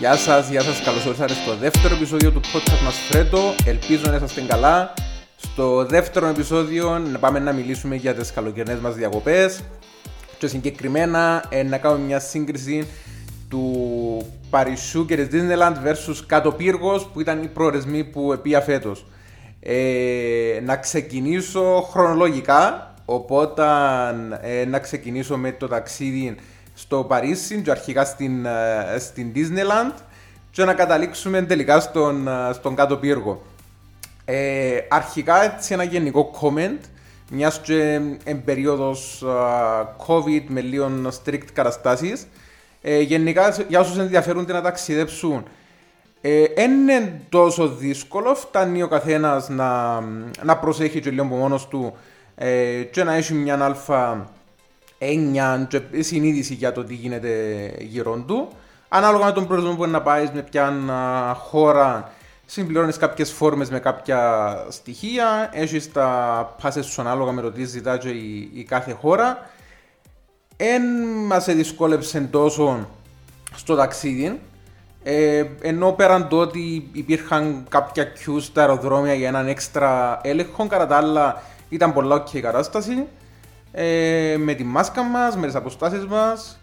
Γεια σας, γεια σας, καλώς ήρθατε στο δεύτερο επεισόδιο του podcast μας Φρέτο. Ελπίζω να είσαστε καλά. Στο δεύτερο επεισόδιο να πάμε να μιλήσουμε για τις καλοκαιρινές μας διακοπές και συγκεκριμένα ε, να κάνουμε μια σύγκριση του Παρισιού και της Disneyland versus κάτω πύργος που ήταν οι προορισμοί που επία φέτος. Ε, να ξεκινήσω χρονολογικά, οπότε ε, να ξεκινήσω με το ταξίδι στο Παρίσι και αρχικά στην, ε, στην Disneyland και να καταλήξουμε τελικά στον, ε, στον κάτω πύργο. Ε, αρχικά έτσι ένα γενικό comment, μιας και εν περίοδος COVID με λίγο strict καταστάσεις, ε, γενικά για όσους ενδιαφέρονται να ταξιδέψουν ε, είναι τόσο δύσκολο, φτάνει ο καθένας να, να προσέχει και λίγο από μόνος του ε, και να έχει μια αλφα έννοια και συνείδηση για το τι γίνεται γύρω του. Ανάλογα με τον προορισμό που να πάει, με ποια χώρα, συμπληρώνεις κάποιες φόρμες με κάποια στοιχεία. Έχεις τα πάσε σου ανάλογα με το τι ζητά η, η κάθε χώρα. Εν μας δυσκόλεψε τόσο στο ταξίδι. Ε, ενώ πέραν το ότι υπήρχαν κάποια cues στα αεροδρόμια για έναν έξτρα έλεγχο, κατά τα άλλα ήταν πολλά ok η κατάσταση ε, με τη μάσκα μας, με τις αποστάσεις μας.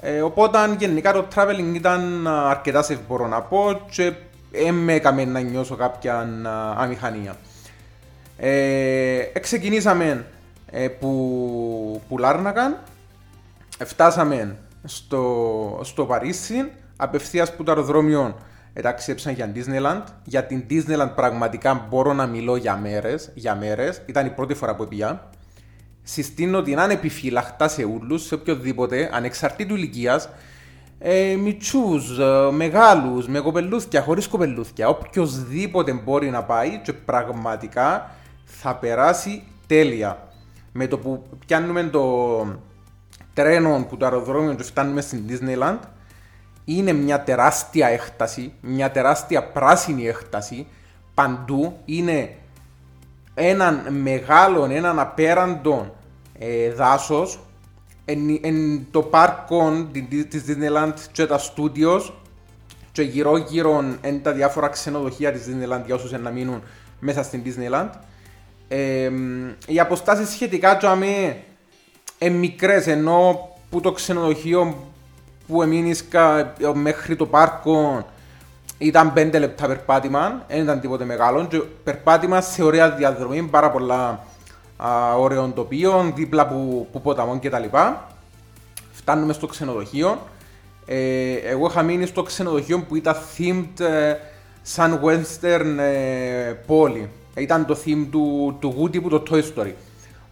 Ε, οπότε γενικά το traveling ήταν αρκετά safe μπορώ να πω και δεν με έκαμε να νιώσω κάποια αμηχανία. Ε, ξεκινήσαμε ε, που, που Λάρνακαν, φτάσαμε στο, στο Παρίσι, απευθείας που το αεροδρόμιο ταξίεψαν για Disneyland. Για την Disneyland πραγματικά μπορώ να μιλώ για μέρες, για μέρες. Ήταν η πρώτη φορά που πήγα συστήνω την ανεπιφύλακτα σε όλου, σε οποιοδήποτε, ανεξαρτήτου ηλικίας, ε, μητσούς, ε, μεγάλους, με κοπελούθια, χωρίς κοπελούθια. Οποιοδήποτε μπορεί να πάει και πραγματικά θα περάσει τέλεια. Με το που πιάνουμε το τρένο που το αεροδρόμιο και φτάνουμε στην Disneyland, είναι μια τεράστια έκταση, μια τεράστια πράσινη έκταση. Παντού είναι έναν μεγάλο, έναν απέραντο ε, δάσος εν, εν, το πάρκο της Disneyland και τα studios και γύρω γύρω εν τα διάφορα ξενοδοχεία της Disneyland για όσους να μείνουν μέσα στην Disneyland. Ε, οι αποστάσεις σχετικά του αμέ μικρές ενώ που το ξενοδοχείο που έμεινε μέχρι το πάρκο ήταν 5 λεπτά περπάτημα, δεν ήταν τίποτε μεγάλο. Και περπάτημα σε ωραία διαδρομή, πάρα πολλά ωραίων τοπίων, δίπλα που, που ποταμών κτλ. Φτάνουμε στο ξενοδοχείο. Ε, εγώ είχα μείνει στο ξενοδοχείο που ήταν themed ε, σαν western ε, πόλη. Ήταν το theme του, του Woody που το Toy Story.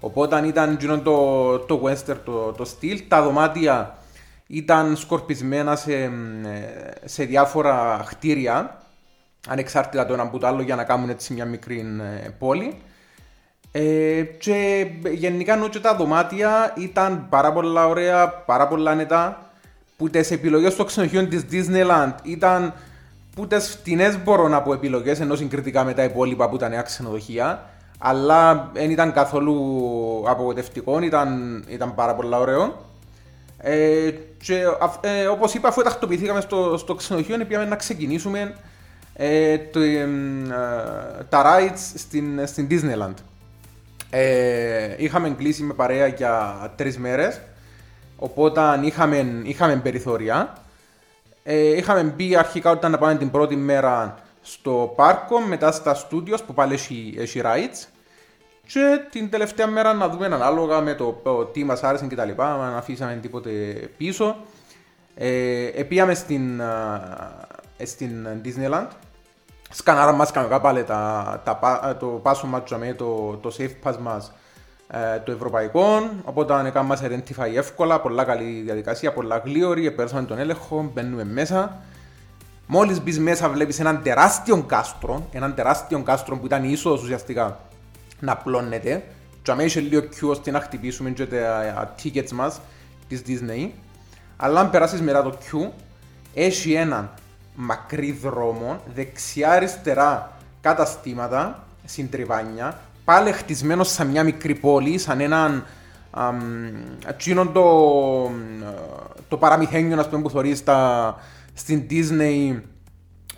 Οπότε ήταν το, το western το, το στυλ. Τα δωμάτια ήταν σκορπισμένα σε, σε διάφορα κτίρια, ανεξάρτητα το ένα από το άλλο, για να κάνουν έτσι μια μικρή ε, πόλη. Ε, και γενικά ενώ τα δωμάτια ήταν πάρα πολλά ωραία, πάρα πολλά νετά, που τις επιλογές στο ξενοδοχείο της Disneyland ήταν που τις φτηνές μπορώ να πω επιλογές, ενώ συγκριτικά με τα υπόλοιπα που ήταν νέα ξενοδοχεία, αλλά δεν ήταν καθόλου απογοητευτικό, ήταν, ήταν πάρα πολλά ωραίο. Ε, και ε, όπως είπα, αφού τακτοποιηθήκαμε στο, στο ξενοδοχείο, πήγαμε να ξεκινήσουμε ε, το, ε, τα rides στην, στην Disneyland. Ε, είχαμε κλείσει με παρέα για τρεις μέρες. Οπότε είχαμε, είχαμε περιθώρια. Ε, είχαμε μπει αρχικά όταν να πάμε την πρώτη μέρα στο πάρκο, μετά στα studios που πάλι έχει, έχει rides. Και την τελευταία μέρα να δούμε ανάλογα με το, το τι μας άρεσε και τα λοιπά, αν αφήσαμε τίποτε πίσω. Ε, επίαμε στην, ε, στην Disneyland. Σκανάρα μας κανονικά πάλι τα, τα, το πάσο μας το, το safe pass μας ε, το ευρωπαϊκό, οπότε αν έκαμε μας identify εύκολα, πολλά καλή διαδικασία, πολλά γλίωρη, πέρασαμε τον έλεγχο, μπαίνουμε μέσα. Μόλις μπεις μέσα βλέπεις έναν τεράστιο κάστρο, έναν τεράστιο κάστρο που ήταν ίσως ουσιαστικά να πλώνεται και αμέσως είχε λίγο Q ώστε να χτυπήσουμε και τα tickets μας της Disney. Αλλά αν περάσεις μετά το Q, έχει έναν μακρύ δρόμο, δεξιά-αριστερά καταστήματα, συντριβάνια, πάλι χτισμένος σε μια μικρή πόλη, σαν έναν εκείνο το, το παραμυθένιο πούμε, που θωρείς στα, στην Disney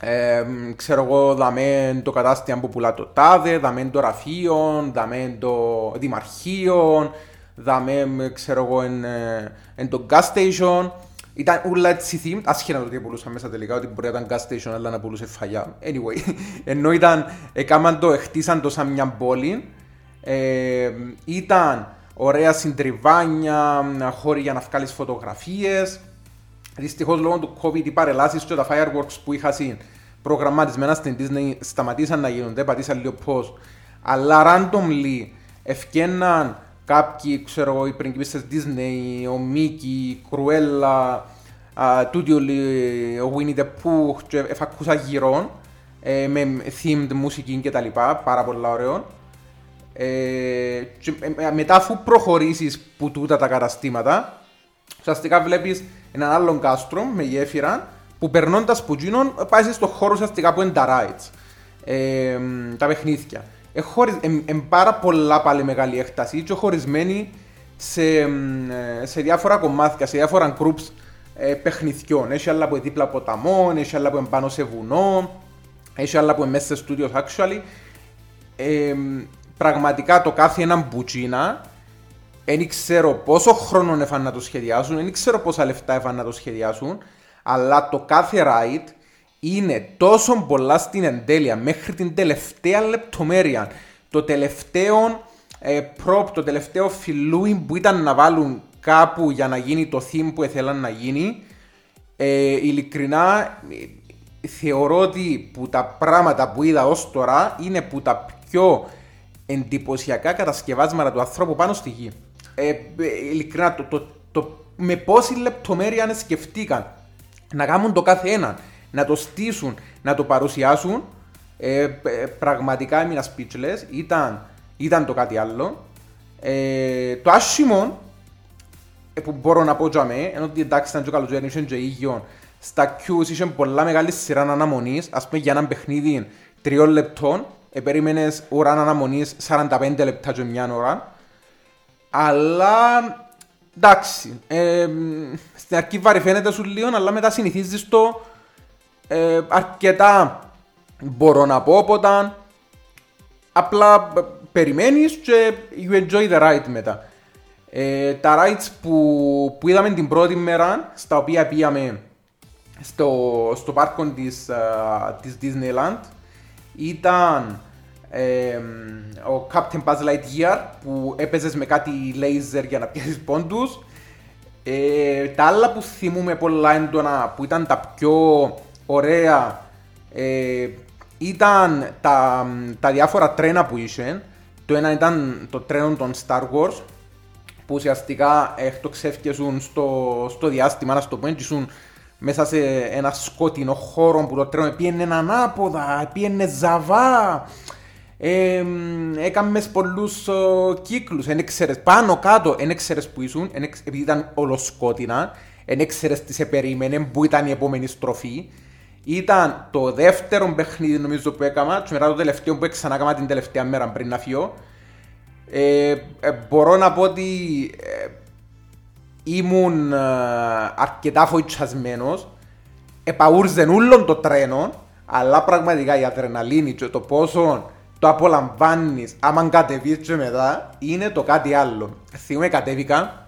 ε, ξέρω εγώ, δαμέ το κατάστημα που πουλά το τάδε, δαμέ το ραφείο, δαμέ το δημαρχείο, δαμέ, ξέρω εγώ, εν, ε, εν το gas station. Ήταν όλα έτσι theme, άσχενα το τι πουλούσαν μέσα τελικά, ότι μπορεί να ήταν gas station, αλλά να πουλούσε φαγιά. Anyway, ενώ ήταν, έκαναν το, χτίσαν το σαν μια πόλη. Ε, ήταν ωραία συντριβάνια, χώροι για να βγάλεις φωτογραφίες. Δυστυχώς λόγω του COVID οι παρελάσεις και τα fireworks που είχα προγραμματισμένα στην Disney σταματήσαν να γίνονται, πατήσαν λίγο πώ. Αλλά randomly ευκέναν κάποιοι, ξέρω εγώ, οι πριγκίπιστες Disney, ο Μίκη, η Κρουέλα, τούτοι όλοι, ο Winnie the Pooh και εφακούσα γύρω ε, με themed μουσική και τα λοιπά, πάρα πολλά ωραίο. Ε, και, ε, μετά αφού προχωρήσεις που τούτα τα καταστήματα, ουσιαστικά βλέπεις έναν άλλον κάστρο με γέφυρα που περνώντας που γίνον πάει στο χώρο ουσιαστικά που είναι τα rides, ε, τα παιχνίδια. Είναι ε, πάρα πολλά πάλι μεγάλη έκταση και χωρισμένοι σε, σε διάφορα κομμάτια, σε διάφορα groups ε, παιχνιδιών. Έχει άλλα που είναι δίπλα ποταμό, έχει άλλα που είναι πάνω σε βουνό, έχει άλλα που είναι μέσα σε studios actually. Ε, πραγματικά το κάθε έναν μπουτσίνα δεν ξέρω πόσο χρόνο έφανε να το σχεδιάσουν, δεν ξέρω πόσα λεφτά έφανε να το σχεδιάσουν, αλλά το κάθε ride είναι τόσο πολλά στην εντέλεια μέχρι την τελευταία λεπτομέρεια. Το τελευταίο ε, prop, το τελευταίο φιλούι που ήταν να βάλουν κάπου για να γίνει το theme που ήθελαν να γίνει. Ε, ειλικρινά θεωρώ ότι που τα πράγματα που είδα ως τώρα είναι που τα πιο εντυπωσιακά κατασκευάσματα του ανθρώπου πάνω στη γη. Ε, ε ειλικρινά, το, το, το, με πόση λεπτομέρεια σκεφτήκαν να κάνουν το κάθε ένα, να το στήσουν, να το παρουσιάσουν. Ε, ε, πραγματικά έμεινα speechless. Ήταν, ήταν το κάτι άλλο. Ε, το άσχημο ε, που μπορώ να πω για μέ, ενώ ότι εντάξει ήταν και ο καλοκαίρι, είχε και ήγιο, στα Q's είχε πολλά μεγάλη σειρά αναμονής, ας πούμε για ένα παιχνίδι τριών λεπτών, ε, περίμενες ώρα αναμονής 45 λεπτά και μια ώρα, αλλά εντάξει, ε, στην αρχή βαρυφαίνεται σου λίγο, αλλά μετά συνηθίζεις το ε, αρκετά μπορώ να πω, οπότε απλά περιμένεις και you enjoy the ride μετά. Ε, τα rides που, που είδαμε την πρώτη μέρα, στα οποία πήγαμε στο, στο πάρκο της, uh, της Disneyland, ήταν ε, ο Captain Buzz Lightyear που έπαιζες με κάτι laser για να πιάσεις πόντους. Ε, τα άλλα που θυμούμε πολλά έντονα που ήταν τα πιο ωραία ε, ήταν τα, τα διάφορα τρένα που είχε. Το ένα ήταν το τρένο των Star Wars που ουσιαστικά εκτοξεύκεσουν στο, στο διάστημα, να το πω, μέσα σε ένα σκότεινο χώρο που το τρένο πήγαινε ανάποδα, πήγαινε ζαβά, ε, έκαμες πολλούς κύκλους. πάνω κάτω, δεν ξέρει που ήσουν, επειδή ήταν ολοσκότεινα, δεν ξέρει τι σε περίμενε, που ήταν η επόμενη στροφή. Ήταν το δεύτερο παιχνίδι νομίζω που έκανα, και μετά το τελευταίο που ξανά έκανα την τελευταία μέρα πριν να φύγω. Ε, ε, μπορώ να πω ότι ε, ήμουν ε, αρκετά φοητσασμένος, επαούρζεν όλων το τρένο, αλλά πραγματικά η αδρεναλίνη και το πόσο το απολαμβάνεις άμα κατεβείς και μετά είναι το κάτι άλλο. Θυμούμαι κατέβηκα,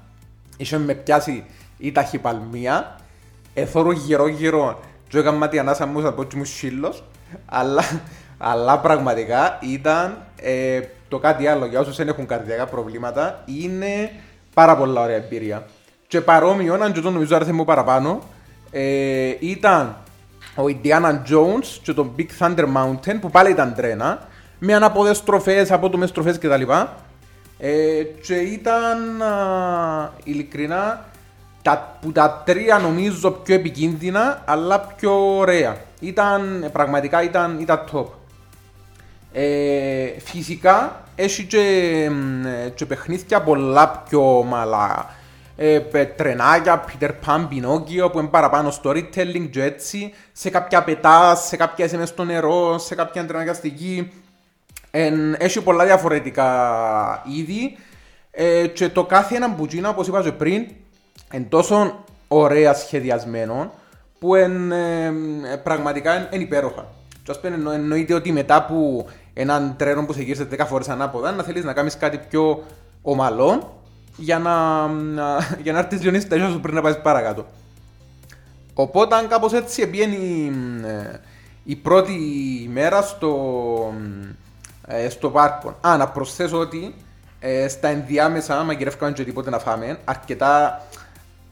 είχε με πιάσει η ταχυπαλμία, εθώρω γύρω γύρω και έκανα τη ανάσα μου σαν πω μου σύλλος, αλλά, αλλά πραγματικά ήταν ε, το κάτι άλλο για όσους δεν έχουν καρδιακά προβλήματα, είναι πάρα πολλά ωραία εμπειρία. Και παρόμοιο, αν και το νομίζω άρεσε μου παραπάνω, ε, ήταν ο Indiana Jones και το Big Thunder Mountain που πάλι ήταν τρένα με ανάποδες στροφές, απότομες στροφές κτλ. Ε, και ήταν α, ειλικρινά τα, που τα τρία νομίζω πιο επικίνδυνα αλλά πιο ωραία. Ήταν, πραγματικά ήταν, ήταν top. Ε, φυσικά έχει και, και παιχνίδια πολλά πιο μαλά. Ε, τρενάκια, Peter Pan, Pinocchio που είναι παραπάνω storytelling και έτσι σε κάποια πετά, σε κάποια είσαι στο νερό, σε κάποια τρενάκια στη γη Εν, έχει πολλά διαφορετικά είδη ε, και το κάθε ένα μπουτζίνα, όπως είπα και πριν, είναι τόσο ωραία σχεδιασμένο που εν, ε, ε, πραγματικά είναι υπέροχα. Και ας πούμε εννο, εννοείται ότι μετά που έναν τρένο που σε γύρισε 10 φορές ανάποδα να θέλεις να κάνεις κάτι πιο ομαλό για να, να, για να έρθεις λιονίσεις τα σου πριν να πάει παρακάτω. Οπότε κάπως έτσι πήγαινε ε, η πρώτη μέρα στο, ε, στο πάρκο. Α, να προσθέσω ότι ε, στα ενδιάμεσα, μαγειρεύκαμε και τίποτε να φάμε, αρκετά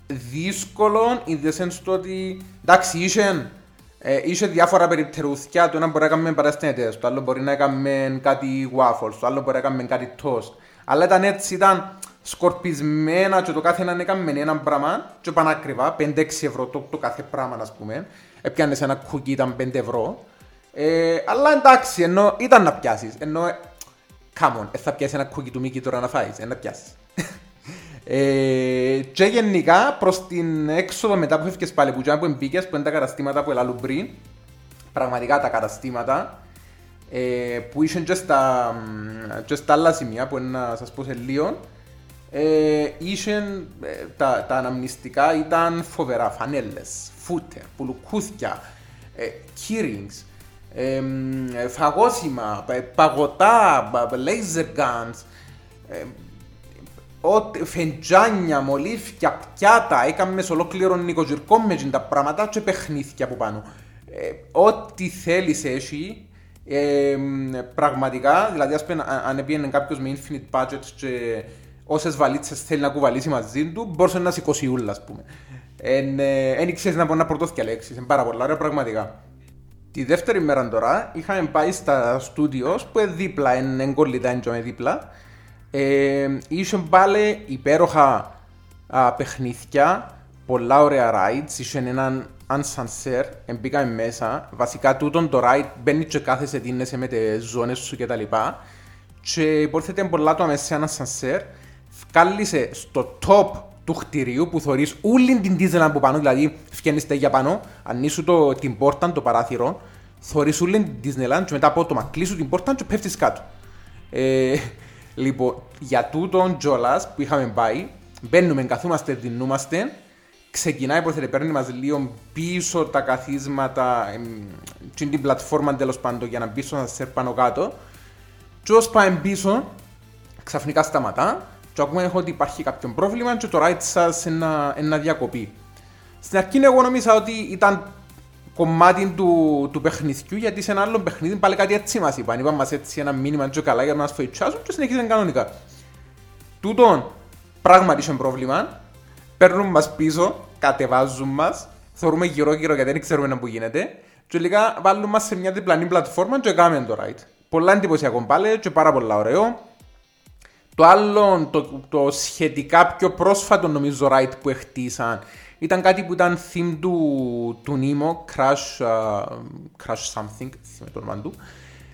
δύσκολο in the sense το ότι εντάξει είχε, ε, είχε διάφορα περιπτερούθια, το ένα μπορεί να κάνουμε παραστενετές, το άλλο μπορεί να κάνουμε κάτι waffles, το άλλο μπορεί να κάνουμε κάτι toast. Αλλά ήταν έτσι, ήταν σκορπισμένα και το κάθε έναν έκαμε ένα πράγμα και πανάκριβα, 5-6 ευρώ το, το κάθε πράγμα ας πούμε. Έπιανες ένα κουκί, ήταν 5 ευρώ. Ε, αλλά εντάξει, ενώ ήταν να πιάσεις, ενώ come on, ε, θα πιάσεις ένα κουκί του Μίκη τώρα να φάεις, ε, να πιάσεις. Ε, και γενικά προς την έξοδο μετά που έφυγες πάλι που που μπήκες που είναι τα καταστήματα που έλαλουν πριν πραγματικά τα καταστήματα ε, που ήσουν και στα, και στα άλλα σημεία που είναι να σας πω σε λίγο ε, ήσουν, ε, τα, τα αναμνηστικά ήταν φοβερά φανέλες, φούτερ, πουλουκούθια, ε, keyrings, ε, φαγόσιμα, παγωτά, laser guns, ε, ότι φεντζάνια, μολύφια, πιάτα, έκαμε σε ολόκληρο νοικοκυρκό με τα πράγματα και παιχνίδια από πάνω. Ε, ό,τι θέλεις έχει, ε, πραγματικά, δηλαδή ας πούμε αν έπαιρνε κάποιος με infinite budget και όσες βαλίτσες θέλει να κουβαλήσει μαζί του, μπορούσε να σηκώσει ούλα, ας πούμε. Εν, ε, ξέρεις να μπορεί να πρωτόθηκε λέξεις, είναι πάρα πολλά ωραία πραγματικά. Τη δεύτερη μέρα τώρα είχαμε πάει στα studios που είναι δίπλα, είναι εγκολλητά, είναι δίπλα ε, είχε πάλι υπέροχα α, παιχνίδια, πολλά ωραία rides, είχε έναν unsunset, μπήκαμε μέσα. Βασικά τούτον το ride μπαίνει και κάθεσαι, δίνεσαι με τις ζώνες σου κτλ. Και υπόρθεται πολλά το μέσα σε ένα sunset, βγάλισε στο top του κτηρίου που θωρείς όλη την Disneyland από πάνω, δηλαδή φτιάχνεις για πάνω, ανοίσου το, την πόρτα, το παράθυρο, θωρείς όλη την Disneyland και μετά από το κλείσου την πόρτα και πέφτεις κάτω. Ε, Λοιπόν, για τούτον τζόλας που είχαμε πάει, μπαίνουμε, καθούμαστε, δινούμαστε, ξεκινάει που παίρνει μας λίγο πίσω τα καθίσματα, στην την πλατφόρμα τέλος πάντων για να μπει στο σε πάνω κάτω. Και όσο πάμε πίσω, ξαφνικά σταματά και ακούμε ότι υπάρχει κάποιο πρόβλημα και το ride σας ένα, ένα διακοπή. Στην αρχή εγώ νόμιζα ότι ήταν κομμάτι του, του παιχνιδιού γιατί σε ένα άλλο παιχνίδι πάλι κάτι έτσι μας είπαν. Είπαν μας έτσι ένα μήνυμα και καλά για να μας φοητσάσουν και συνεχίζουν κανονικά. Τούτον πράγματι είχε πρόβλημα, παίρνουν μας πίσω, κατεβάζουν μας, θεωρούμε γύρω γύρω γιατί δεν ξέρουμε να που γίνεται και λίγα βάλουν μας σε μια διπλανή πλατφόρμα και κάνουμε το ride. Πολλά εντυπωσιακό πάλι και πάρα πολλά ωραίο. Το άλλο, το, το σχετικά πιο πρόσφατο νομίζω ride που χτίσαν ήταν κάτι που ήταν theme του, του Nemo, Crash, uh, Crash Something, με το όνομα του,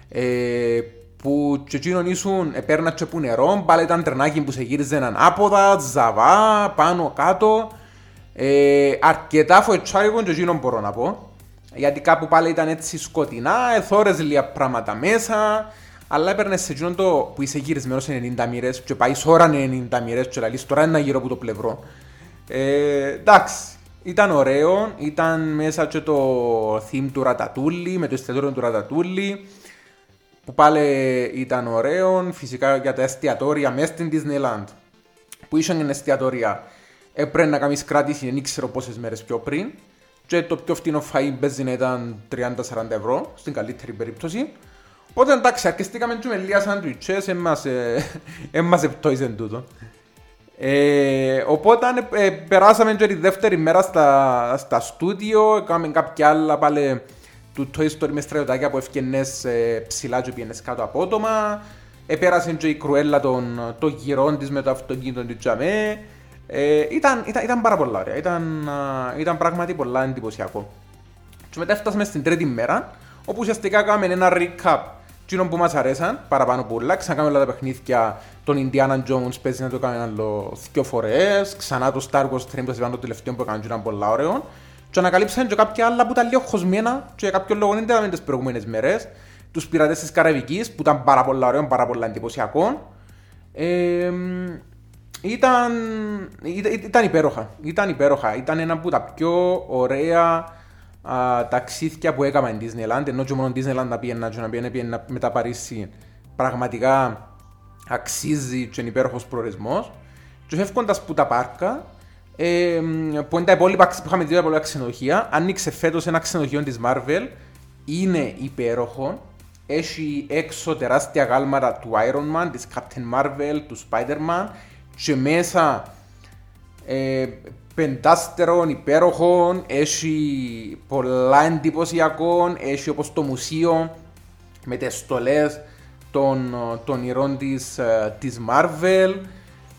ε, που και εκείνον ήσουν, επέρνα και που νερό, πάλι ήταν τρενάκι που σε γύριζε άποδα, ζαβά, πάνω, κάτω, ε, αρκετά φοετσάρικο και εκείνον μπορώ να πω, γιατί κάπου πάλι ήταν έτσι σκοτεινά, εθώρες λίγα πράγματα μέσα, αλλά έπαιρνες σε εκείνον το που είσαι γυρισμένος σε 90 μοίρες και πάεις ώρα 90 μοίρες και λαλείς τώρα ένα γύρω από το πλευρό. Ε, εντάξει, ήταν ωραίο, ήταν μέσα και το theme του Ρατατούλη, με το εστιατόριο του Ρατατούλη, που πάλι ήταν ωραίο, φυσικά για τα εστιατόρια μέσα στην Disneyland, που ήσαν εστιατόρια, έπρεπε να κάνεις κράτηση, δεν ήξερα πόσες μέρες πιο πριν, και το πιο φτηνό φαΐ μπέζει να ήταν 30-40 ευρώ, στην καλύτερη περίπτωση. Οπότε εντάξει, αρκεστήκαμε και με λίγα σαντουιτσές, έμμας επτόιζεν τούτο. Ε, οπότε ε, περάσαμε και τη δεύτερη μέρα στα, στα στούντιο, έκαναμε κάποια άλλα πάλι του Toy Story μες στρατιωτάκια που ευκαινές ε, ψηλά και πιένες κάτω απότομα. Επέρασε και η κρουέλα των το γυρών της με το αυτοκίνητο του Τζαμέ. Ε, ήταν, ήταν, ήταν πάρα πολλά ωραία, ήταν, ήταν πράγματι πολλά εντυπωσιακό. Και μετά έφτασαμε στην τρίτη μέρα, όπου ουσιαστικά κάναμε ένα recap Τινό που μας αρέσαν, παραπάνω πολλά, ξανακάμε όλα τα παιχνίδια τον Indiana Jones παίζει να το κάνει άλλο δύο φορές, ξανά το Star Wars Train που το τελευταίο που έκανε ήταν πολλά ωραίο και ανακαλύψαν και κάποια άλλα που ήταν λίγο χωσμένα και για κάποιο λόγο δεν ήταν τις προηγούμενες μέρες, τους πειρατές της Καραβικής που ήταν πάρα πολλά ωραίο, πάρα πολλά εντυπωσιακό. Ε, ήταν, ήταν, ήταν υπέροχα, ήταν υπέροχα, ήταν ένα από τα πιο ωραία α, ταξίδια που έκανα στην Disneyland, ενώ και μόνο Disneyland να πήγαινα και να πήγαινα με τα Παρίσι, πραγματικά αξίζει και είναι υπέροχος προορισμός. Και φεύγοντας που τα πάρκα, ε, που είναι τα υπόλοιπα που είχαμε δει τα υπόλοιπα ξενοδοχεία, άνοιξε φέτος ένα ξενοδοχείο της Marvel, είναι υπέροχο, έχει έξω τεράστια γάλματα του Iron Man, της Captain Marvel, του Spider-Man και μέσα ε, πεντάστερων υπέροχων, έχει πολλά εντυπωσιακών, έχει όπως το μουσείο με τις στολές των, των ηρών της, ε, της Marvel,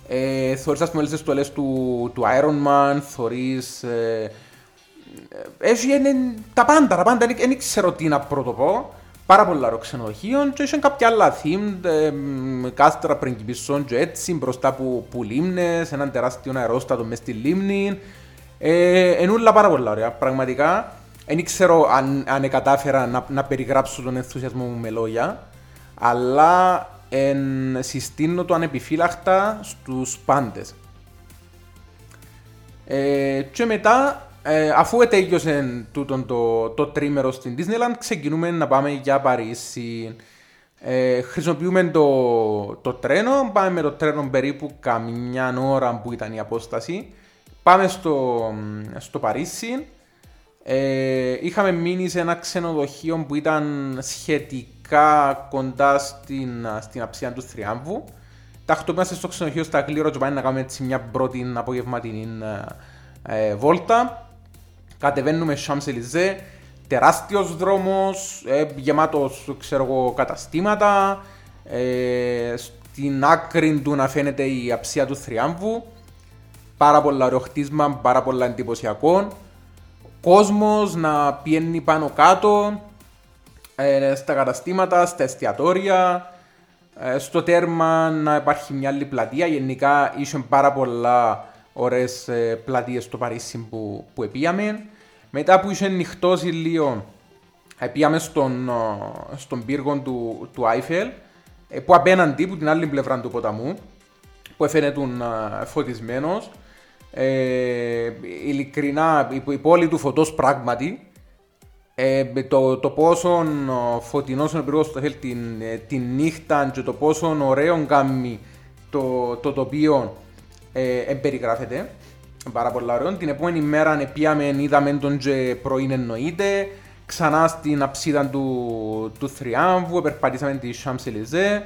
ε, θωρείς ας πούμε τις στολές του, του Iron Man, θωρείς... Ε, ε έχει είναι, τα πάντα, τα πάντα, δεν ξέρω τι να πρωτοπώ πάρα πολλά ροξενοδοχείων και είχαν κάποια άλλα themed, ε, κάστρα πριγκιπισσών και έτσι, μπροστά που, που λίμνες, έναν τεράστιο αερόστατο μες στη λίμνη. Ε, ενούλα πάρα πολλά ωραία, πραγματικά. Δεν ξέρω αν, αν κατάφερα να, να περιγράψω τον ενθουσιασμό μου με λόγια, αλλά εν, συστήνω το ανεπιφύλακτα στους πάντες. Ε, και μετά ε, αφού ετέγιωσε τούτο το, το τρίμερο στην Disneyland, ξεκινούμε να πάμε για Παρίσι. Ε, χρησιμοποιούμε το, το τρένο, πάμε με το τρένο περίπου καμιά ώρα που ήταν η απόσταση. Πάμε στο, στο Παρίσι. Ε, είχαμε μείνει σε ένα ξενοδοχείο που ήταν σχετικά κοντά στην, στην αψία του Θριάμβου. Τακτοποιούμαστε στο ξενοδοχείο στα Γλύρο και πάμε να κάνουμε έτσι μια πρώτη απογευματινή ε, ε, βόλτα. Κατεβαίνουμε Champs-Élysées, τεράστιος δρόμος, ε, γεμάτος ξέρω εγώ, καταστήματα, ε, στην άκρη του να φαίνεται η αψία του θριάμβου, πάρα πολλά ωραίο χτίσμα, πάρα πολλά εντυπωσιακό, κόσμος να πιένει πάνω κάτω, ε, στα καταστήματα, στα εστιατόρια, ε, στο τέρμα να υπάρχει μια άλλη πλατεία, γενικά είχε πάρα πολλά ωραίες ε, πλατείες στο Παρίσι που, που επίαμε. Μετά που είχε νυχτώσει λίγο, επίαμε στον, στον πύργο του, του Άιφελ, ε, που απέναντι, που την άλλη πλευρά του ποταμού, που έφερε τον φωτισμένος. Ε, ειλικρινά, η, η πόλη του φωτός πράγματι, ε, το, το πόσο φωτεινός είναι ο πύργο του Άιφελ την, ε, την νύχτα και το πόσο ωραίο κάνει το, το τοπίο ε, εμπεριγράφεται. Πάρα πολλά ωραίο. Την επόμενη μέρα πήγαμε, είδαμε τον και πρωί εννοείται. Ξανά στην αψίδα του, του Θριάμβου, περπατήσαμε τη Champs-Élysées.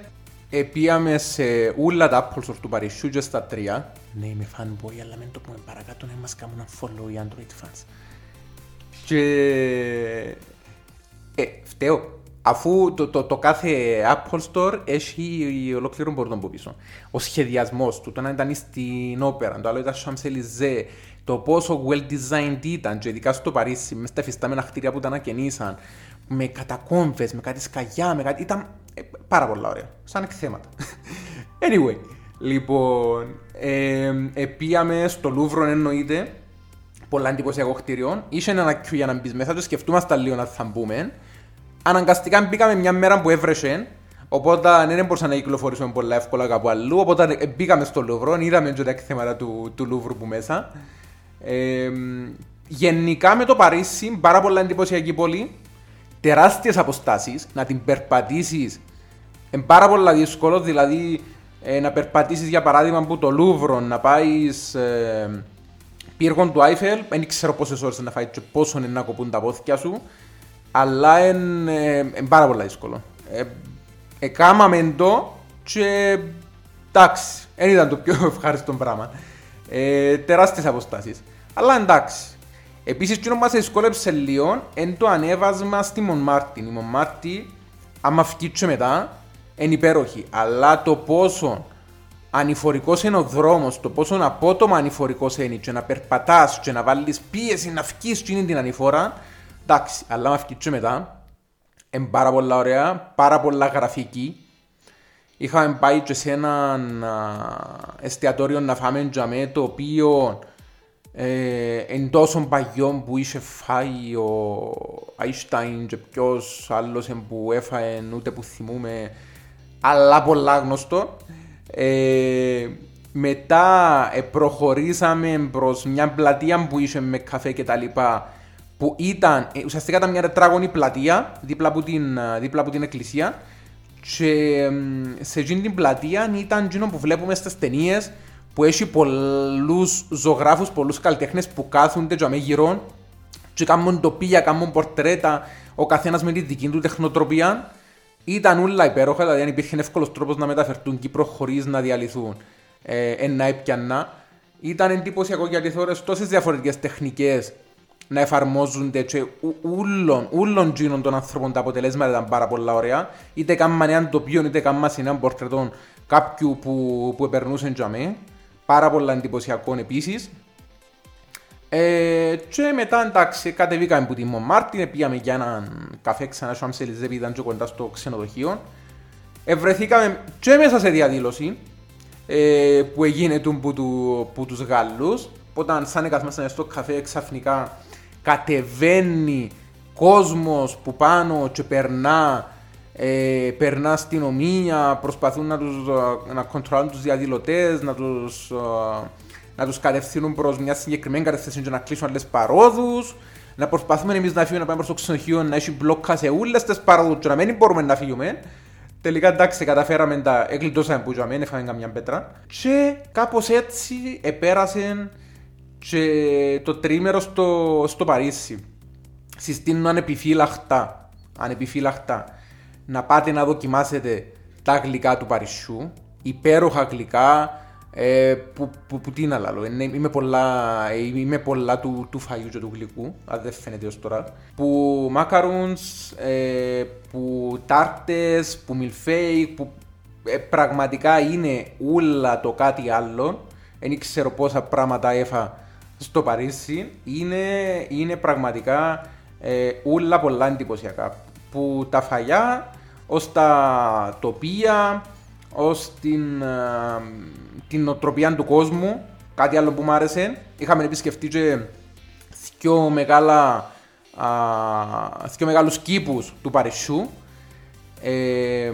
Επίαμε σε όλα τα Apple Store του Παρισιού και στα τρία. Ναι, είμαι fanboy, αλλά μην το πούμε παρακάτω να μας κάνουν ένα follow οι Android fans. Και... Ε, φταίω αφού το, το, το, κάθε Apple Store έχει ολόκληρο μπορτό από πίσω. Ο σχεδιασμός του, το να ήταν στην όπερα, το άλλο ήταν στο Champs-Élysées, το πόσο well designed ήταν, και ειδικά στο Παρίσι, μες στα εφιστάμενα χτίρια που τα ανακαινήσαν, με κατακόμβες, με κάτι σκαγιά, με κάτι. ήταν ε, πάρα πολλά ωραία. Σαν εκθέματα. anyway, λοιπόν, ε, επίαμε στο Λούβρο εννοείται, πολλά εντυπωσιακό κτίριο. Είχε ένα queue για να μπεις μέσα, το σκεφτούμαστε λίγο να θα μπούμε αναγκαστικά μπήκαμε μια μέρα που έβρεσε, οπότε δεν μπορούσαμε να κυκλοφορήσουμε πολύ εύκολα κάπου αλλού, οπότε μπήκαμε στο Λούβρο, είδαμε και τα εκθέματα του, του Λούβρου που μέσα. Ε, γενικά με το Παρίσι, πάρα πολλά εντυπωσιακή πόλη, τεράστιες αποστάσεις, να την περπατήσεις είναι πάρα πολλά δύσκολο, δηλαδή ε, να περπατήσεις για παράδειγμα από το Λούβρο, να πάεις ε, πύργον του Άιφελ, δεν ξέρω πόσες ώρες να φάει και πόσο είναι να κοπούν τα πόθηκια σου, αλλά είναι πάρα πολύ δύσκολο. Ε, εκάμαμε το και εντάξει, δεν ήταν το πιο ευχάριστο πράγμα. Ε, τεράστιες αποστάσεις. Αλλά εντάξει. Επίσης, τι μας δυσκόλεψε λίγο είναι το ανέβασμα στη Μονμάρτη. Η Μονμάρτη, άμα φκίτσω μετά, είναι υπέροχη. Αλλά το πόσο ανηφορικός είναι ο δρόμος, το πόσο απότομα ανηφορικός είναι και να περπατάς και να βάλεις πίεση να φκείς την ανηφόρα, Εντάξει, αλλά με αυκεί μετά, είναι πάρα πολλά ωραία, πάρα πολλά γραφική. Είχαμε πάει και σε ένα εστιατόριο να φάμε τζαμέ, το οποίο ε, εν τόσο παγιό που είχε φάει ο Αϊστάιν και ποιος άλλος που έφαε ούτε που θυμούμε, αλλά πολλά γνωστό. Ε, μετά ε, προχωρήσαμε προς μια πλατεία που είχε με καφέ και τα λοιπά που ήταν, ε, ουσιαστικά ήταν μια τετράγωνη πλατεία δίπλα από την, ε, δίπλα από την εκκλησία και σε εκείνη την πλατεία ήταν εκείνο που βλέπουμε στις ταινίες που έχει πολλούς ζωγράφους, πολλούς καλλιτέχνες που κάθονται και γύρω και κάνουν τοπία, κάνουν πορτρέτα, ο καθένας με τη δική του τεχνοτροπία. Ήταν όλα υπέροχα, δηλαδή αν υπήρχε εύκολος τρόπος να μεταφερθούν Κύπρο χωρίς να διαλυθούν ε, ένα έπιανα. Ήταν εντυπωσιακό γιατί θεωρώ τόσες διαφορετικές τεχνικές να εφαρμόζονται και ούλων, ούλων γίνων των ανθρώπων τα αποτελέσματα ήταν πάρα πολλά ωραία. Είτε κάμμα έναν τοπίο, είτε κάμμα έναν πορτρετών κάποιου που, που επερνούσε τζαμί. Πάρα πολλά εντυπωσιακό επίσης. Ε, και μετά εντάξει κατεβήκαμε από τη Μομάρτιν, πήγαμε για έναν καφέ ξανά στο Αμσελιζέ, ήταν και κοντά στο ξενοδοχείο. Ευρεθήκαμε και μέσα σε διαδήλωση ε, που έγινε του, που, του, που τους Γάλλους. Όταν σαν έκαθμασταν στο καφέ ξαφνικά κατεβαίνει κόσμος που πάνω και περνά ε, περνά αστυνομία, προσπαθούν να, τους, να κοντρολάρουν τους διαδηλωτές, να τους, να τους κατευθύνουν προς μια συγκεκριμένη κατευθύνση και να κλείσουν άλλες παρόδους, να προσπαθούμε εμείς να φύγουμε να πάμε προς το ξενοδοχείο, να έχει μπλόκα σε όλες τις παρόδους και να μην μπορούμε να φύγουμε. Τελικά εντάξει, καταφέραμε τα εκλειτώσαμε που δεν έφαμε καμιά πέτρα. Και κάπως έτσι επέρασε και το τρίμερο στο, στο Παρίσι. Συστήνω ανεπιφύλακτα, ανεπιφύλακτα να πάτε να δοκιμάσετε τα γλυκά του Παρισιού. Υπέροχα γλυκά, ε, που, που, που, τι να λέω, είμαι πολλά, είμαι πολλά του, του φαγιού και του γλυκού, αν δεν φαίνεται ως τώρα. Που μάκαρουνς, ε, που τάρτες, που μιλφέι, που ε, πραγματικά είναι ούλα το κάτι άλλο. Δεν ξέρω πόσα πράγματα έφα στο Παρίσι. Είναι, είναι πραγματικά ε, ούλα πολλά εντυπωσιακά. Που τα φαγιά, ως τα τοπία, ως την, ε, την οτροπία του κόσμου. Κάτι άλλο που μου άρεσε. Είχαμε επισκεφτεί και δυο, μεγάλα, α, δυο μεγάλους κήπους του Παρισιού. Ε,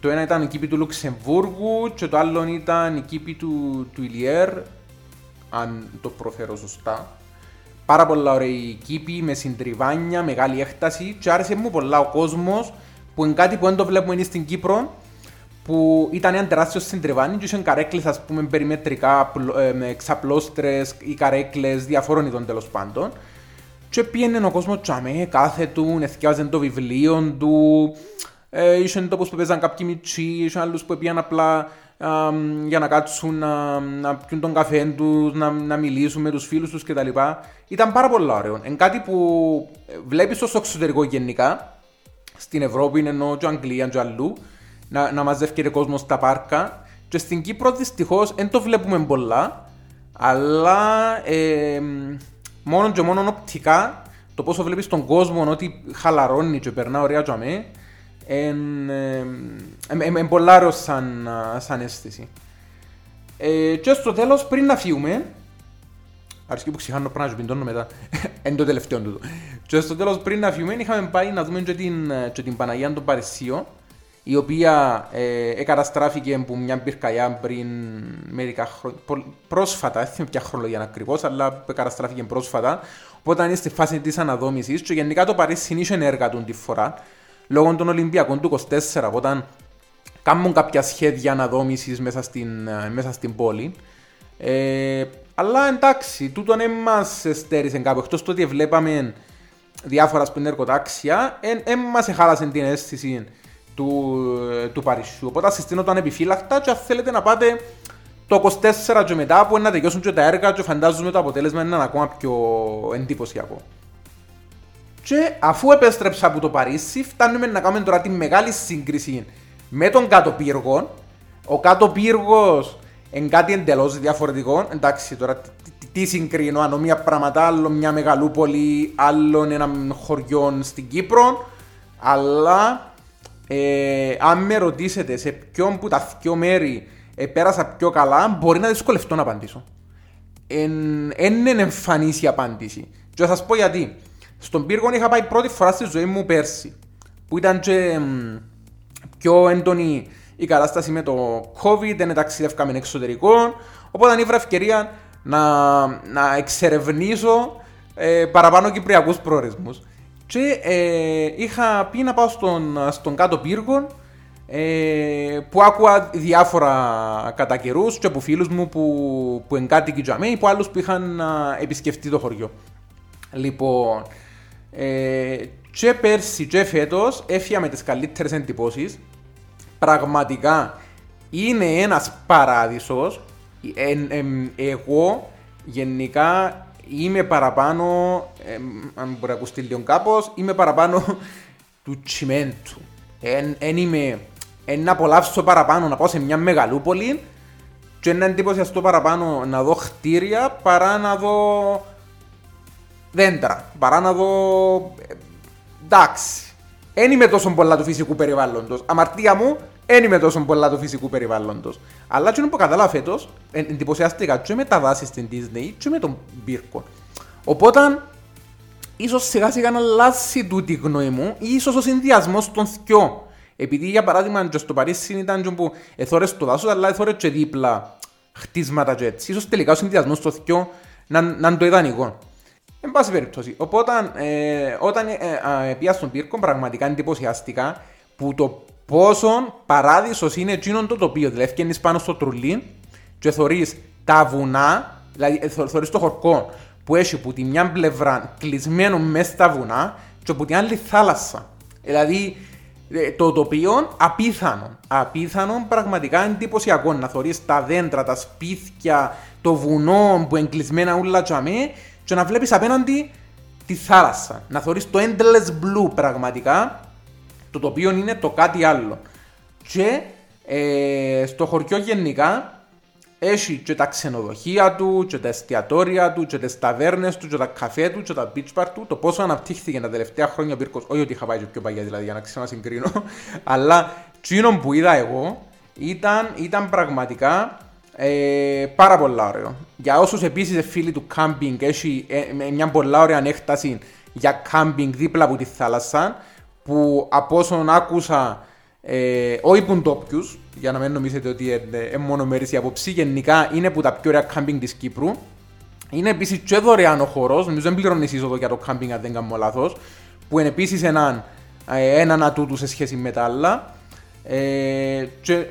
το ένα ήταν η κήπη του Λουξεμβούργου και το άλλο ήταν η κήπη του, του Ιλιέρ, αν το προφέρω σωστά. Πάρα πολλά ωραία κήπη με συντριβάνια, μεγάλη έκταση και άρεσε μου πολλά ο κόσμος που είναι κάτι που δεν το βλέπουμε στην Κύπρο που ήταν ένα τεράστιο συντριβάνι και είχαν καρέκλες ας πούμε περιμετρικά ε, με ξαπλώστρες ή καρέκλες διαφόρων ειδών τέλος πάντων και πήγαινε ο κόσμος τσαμέ, κάθε του, εθιάζαν το βιβλίο του ε, είχαν τόπους που παίζαν κάποιοι μητσί, είχαν άλλους που πήγαν απλά για να κάτσουν να, να πιούν τον καφέ τους, να, να μιλήσουν με τους φίλους τους κτλ. Ήταν πάρα πολύ ωραίο. Είναι κάτι που βλέπεις στο εξωτερικό γενικά, στην Ευρώπη, ενώ και Αγγλία και αλλού, να, να μαζεύει κόσμος στα πάρκα. Και στην Κύπρο δυστυχώς δεν το βλέπουμε πολλά, αλλά ε, μόνο και μόνο οπτικά το πόσο βλέπεις τον κόσμο ότι χαλαρώνει και περνά ωραία τζαμέ, είναι πολλά σαν, σαν αίσθηση. Ε, και στο τέλος πριν να φύγουμε, αρχή που ξεχάνω πρέπει να σου πιντώνω μετά, είναι το τελευταίο τούτο. Και στο τέλος πριν να φύγουμε είχαμε πάει να δούμε και την, και την Παναγία των Παρισίων, η οποία ε, εκαταστράφηκε από μια πυρκαγιά πριν μερικά χρόνια, πρόσφατα, δεν θυμάμαι ποια χρονολογία ακριβώς, αλλά εκαταστράφηκε πρόσφατα. Οπότε είναι στη φάση της αναδόμησης και γενικά το Παρίσι είναι έργα του τη φορά λόγω των Ολυμπιακών του 24, όταν κάνουν κάποια σχέδια αναδόμησης μέσα στην, ε, μέσα στην πόλη. Ε, αλλά εντάξει, τούτον δεν μας στέρισε κάπου, εκτός το ότι βλέπαμε διάφορα σπιν εργοτάξια, δεν μας εχάλασε την αίσθηση του, ε, του Παρισιού. Οπότε συστήνω το ανεπιφύλακτα και αν θέλετε να πάτε το 24 και μετά που να τελειώσουν και τα έργα και φαντάζομαι το αποτέλεσμα είναι ακόμα πιο εντυπωσιακό. Και αφού επέστρεψα από το Παρίσι, φτάνουμε να κάνουμε τώρα τη μεγάλη σύγκριση με τον κάτω πύργο. Ο κάτω πύργος είναι κάτι εντελώς διαφορετικό. Εντάξει, τώρα τι συγκρίνω, αν μία πράγματα, άλλο μια μεγαλούπολη, άλλο ένα χωριό στην Κύπρο. Αλλά ε, αν με ρωτήσετε σε ποιον που τα δυο μέρη ε, πέρασα πιο καλά, μπορεί να δυσκολευτώ να απαντήσω. Δεν είναι εμφανή η απάντηση. Και θα σας πω γιατί. Στον πύργο είχα πάει πρώτη φορά στη ζωή μου πέρσι. Που ήταν και πιο έντονη η κατάσταση με το COVID, δεν ταξιδεύκαμε εξωτερικό. Οπότε ήβρα ευκαιρία να, να εξερευνήσω ε, παραπάνω κυπριακούς προορισμούς. Και ε, είχα πει να πάω στον, στον κάτω πύργο ε, που άκουα διάφορα κατά καιρούς και από φίλους μου που, που εγκάτοικοι τζαμέ ή από άλλους που είχαν επισκεφτεί το χωριό. Λοιπόν, ε, και πέρσι και φέτος έφυγα με τις καλύτερες εντυπώσεις. Πραγματικά είναι ένας παράδεισος. εγώ γενικά είμαι παραπάνω, αν μπορεί να ακουστεί λίγο κάπως, είμαι παραπάνω του τσιμέντου. Εν είμαι να απολαύσω παραπάνω να πάω σε μια μεγαλούπολη και να εντυπωσιαστώ παραπάνω να δω χτίρια παρά να δω δέντρα. Παρά να δω. Ε, εντάξει. Δεν είμαι τόσο πολλά του φυσικού περιβάλλοντος. Αμαρτία μου, δεν είμαι τόσο πολλά του φυσικού περιβάλλοντος. Αλλά τι που κατάλαβα φέτος, εντυπωσιάστηκα και με τα δάση στην Disney και με τον πύρκο. Οπότε, ίσως σιγά σιγά να αλλάξει τούτη γνώμη μου, ή ίσως ο συνδυασμός των θκιών. Επειδή για παράδειγμα και στο Παρίσι ήταν που εθώρες στο δάσος, αλλά εθώρες και δίπλα χτίσματα και έτσι. Ίσως τελικά ο συνδυασμός στο θκιό να, να είναι το ιδανικό. Εν πάση περιπτώσει. Οπότε ε, όταν ε, ε, πήγα στον πύρκο πραγματικά εντυπωσιαστικά που το πόσο παράδεισος είναι εκείνο το τοπίο. Δηλαδή έφτιανες πάνω στο τρουλί και θωρείς τα βουνά, δηλαδή ε, θωρείς το χορκό που έχει που τη μια πλευρά κλεισμένο μέσα στα βουνά και από την άλλη θάλασσα. Δηλαδή ε, το τοπίο απίθανο. Απίθανο, πραγματικά εντυπωσιακό. Να θωρείς τα δέντρα, τα σπίτια, το βουνό που εγκλεισμένα ούλα τσαμέ και να βλέπεις απέναντι τη θάλασσα. Να θωρείς το endless blue πραγματικά, το τοπίο είναι το κάτι άλλο. Και ε, στο χωριό γενικά έχει και τα ξενοδοχεία του, και τα εστιατόρια του, και τις ταβέρνες του, και τα καφέ του, και τα beach bar του. Το πόσο αναπτύχθηκε τα τελευταία χρόνια πύρκος, όχι ότι είχα πάει και πιο παλιά δηλαδή για να ξανασυγκρίνω, αλλά τσίνο που είδα εγώ ήταν, ήταν πραγματικά ε, πάρα πολύ ωραίο. Για όσους επίσης φίλοι του κάμπινγκ, έχει ε, μια πολύ ωραία ανέκταση για κάμπινγκ δίπλα από τη θάλασσα, που από όσον άκουσα ε, όχι που ντόπιου, για να μην νομίζετε ότι είναι μόνο μέρη η άποψη, γενικά είναι που τα πιο ωραία κάμπινγκ της Κύπρου. Είναι επίσης και δωρεάν ο χώρος, νομίζω δεν πληρώνεις είσοδο για το κάμπινγκ αν δεν κάνω λάθος, που είναι επίσης έναν, ε, έναν ατούτου σε σχέση με τα άλλα. Ε, και, ε,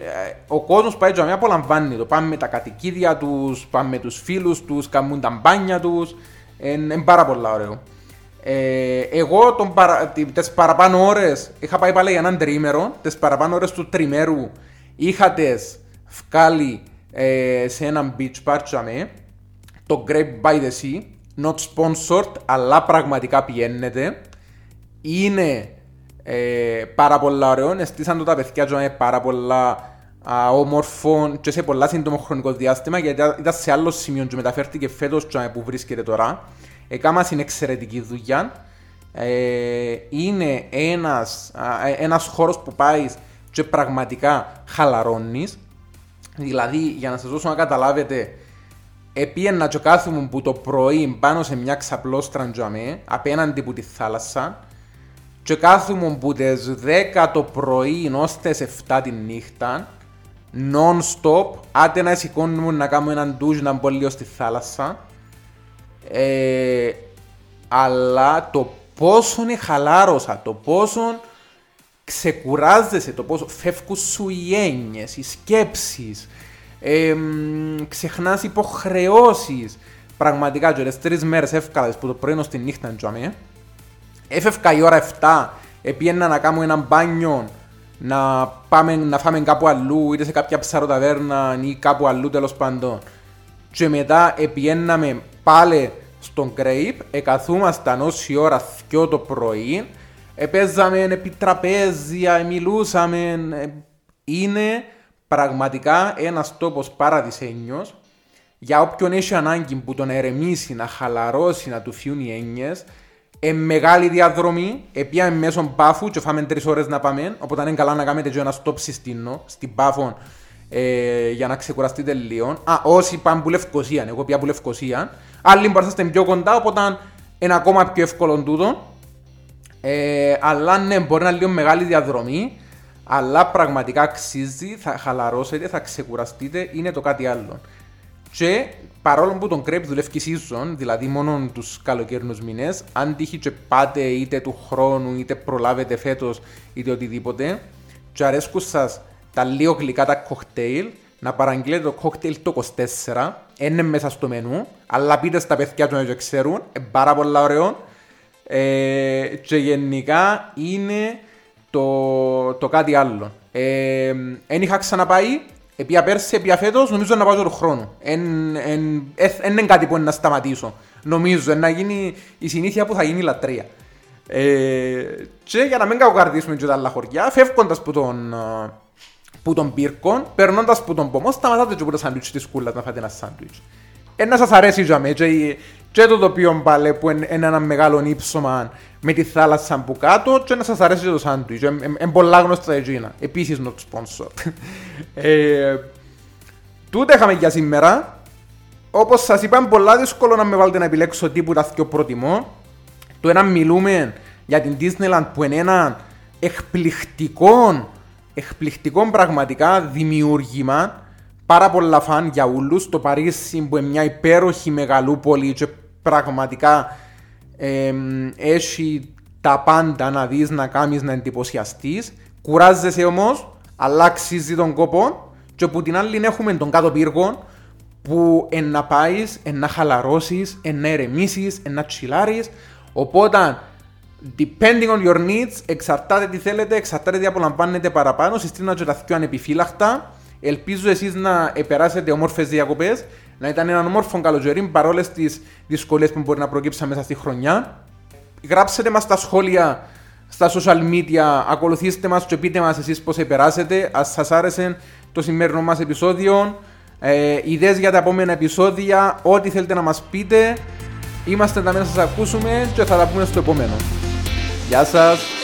ο κόσμος πάει για απολαμβάνει το. Πάμε με τα κατοικίδια τους, πάμε με τους φίλους τους, κάνουν τα μπάνια τους. Είναι πάρα πολύ ωραίο. Ε, εγώ τον παρα, τις παραπάνω ώρες είχα πάει πάλι για έναν τρίμερο, τις παραπάνω ώρες του τριμέρου είχα τις βγάλει ε, σε έναν beach park με το Grape by the Sea, not sponsored, αλλά πραγματικά πηγαίνετε. Είναι ε, πάρα πολλά ωραίο, εστίσαν το τα παιδιά με πάρα πολλά α, όμορφο και σε πολλά σύντομο χρονικό διάστημα γιατί ήταν σε άλλο σημείο και μεταφέρθηκε φέτος που βρίσκεται τώρα. Έκανα στην εξαιρετική δουλειά. Ε, είναι ένας, ένας χώρος που πάει και πραγματικά χαλαρώνεις. Δηλαδή, για να σας δώσω να καταλάβετε, επίαινα και κάθομαι που το πρωί πάνω σε μια ξαπλώστρα τζαμέ, απέναντι από τη θάλασσα, και κάθομαι που τις 10 το πρωί ως τις 7 τη νύχτα, non-stop, άτε να σηκώνουμε να κάνουμε έναν ντουζ να μπω λίγο στη θάλασσα, ε, αλλά το πόσο είναι χαλάρωσα, το πόσο ξεκουράζεσαι, το πόσο φεύγουν σου οι έννοιες, οι σκέψεις, ε, ξεχνάς υποχρεώσεις. Πραγματικά, και τις τρεις μέρες εύκαλες που το πρωί στη νύχτα τζαμί, έφευκα η ώρα 7, επίεννα να κάνω ένα μπάνιο, να, πάμε, να φάμε κάπου αλλού, είτε σε κάποια ψαροταβέρνα ή κάπου αλλού τέλος πάντων. Και μετά επιέναμε πάλι στον Grape, εκαθούμασταν όση ώρα θκιό το πρωί, επέζαμε επί τραπέζια, μιλούσαμε. Ε, είναι πραγματικά ένας τόπος παραδεισένιος για όποιον έχει ανάγκη που τον ερεμήσει, να χαλαρώσει, να του φιούν οι έννοιες, ε, μεγάλη διαδρομή, επίαμε μέσω πάφου και φάμε τρεις ώρες να πάμε, οπότε είναι καλά να κάνετε και ένα stop συστήνω, στην πάφο ε, για να ξεκουραστείτε λίγο. Α, όσοι πάνε που Λευκοσία, εγώ πια που Λευκοσία, άλλοι μπορεί να είστε πιο κοντά, οπότε είναι ακόμα πιο εύκολο τούτο. Ε, αλλά ναι, μπορεί να είναι λίγο μεγάλη διαδρομή, αλλά πραγματικά αξίζει, θα χαλαρώσετε, θα ξεκουραστείτε, είναι το κάτι άλλο. Και παρόλο που τον κρέπ δουλεύει season, δηλαδή μόνο τους καλοκαιρινού μήνες, αν τύχει και πάτε είτε του χρόνου, είτε προλάβετε φέτος, είτε οτιδήποτε, και αρέσκουν σας τα λίγο γλυκά τα κοκτέιλ, να παραγγείλετε το κόκτέιλ το 24, είναι μέσα στο μενού, αλλά πείτε στα παιδιά τους να ξέρουν, είναι πάρα πολύ ωραίο. Ε, και γενικά είναι το, το κάτι άλλο. Ε, εν είχα ξαναπάει, Επία πέρσι, επία φέτος, νομίζω να πάω τον χρόνο. Δεν είναι κάτι που να σταματήσω. Νομίζω, να γίνει η συνήθεια που θα γίνει η λατρεία. Ε, και για να μην κακοκαρδίσουμε και τα άλλα χωριά, φεύγοντας που τον, που τον πύρκον, περνώντας που τον πομό, σταματάτε και που το σάντουιτς της κούλας να φάτε ένα σάντουιτς. Ε, να σας αρέσει για μένα και, και το τοπίο μπαλέ που είναι ένα μεγάλο ύψωμα με τη θάλασσα που κάτω και να σας αρέσει και το σάντουιτς. Είναι πολλά γνωστά εκείνα. Επίσης not sponsor. ε, τούτε είχαμε για σήμερα. Όπως σας είπα, είναι πολλά δύσκολο να με βάλετε να επιλέξω τίποτα πιο προτιμώ. Το ένα μιλούμε για την Disneyland που είναι ένα εκπληκτικό, εκπληκτικό πραγματικά δημιούργημα πάρα πολλά φαν για όλους. Το Παρίσι που είναι μια υπέροχη μεγαλούπολη και πραγματικά ε, έχει τα πάντα να δεις, να κάνεις, να εντυπωσιαστείς. Κουράζεσαι όμως, αλλά αξίζει τον κόπο και από την άλλη έχουμε τον κάτω πύργο που εν να πάεις, εν να χαλαρώσεις, εν να ερεμήσεις, εν να τσιλάρεις. Οπότε, depending on your needs, εξαρτάται τι θέλετε, εξαρτάται τι απολαμβάνετε παραπάνω, συστήνω και τα πιο ανεπιφύλακτα. Ελπίζω εσείς να περάσετε όμορφες διακοπές, να ήταν ένα όμορφο καλοκαιρί παρόλες τις δυσκολίες που μπορεί να προκύψουν μέσα στη χρονιά. Γράψτε μας στα σχόλια στα social media, ακολουθήστε μας και πείτε μας εσείς πώς περάσετε, ας σας άρεσε το σημερινό μας επεισόδιο, ε, ιδέες για τα επόμενα επεισόδια, ό,τι θέλετε να μας πείτε, είμαστε εδώ να σας ακούσουμε και θα τα πούμε στο επόμενο. Γεια σας!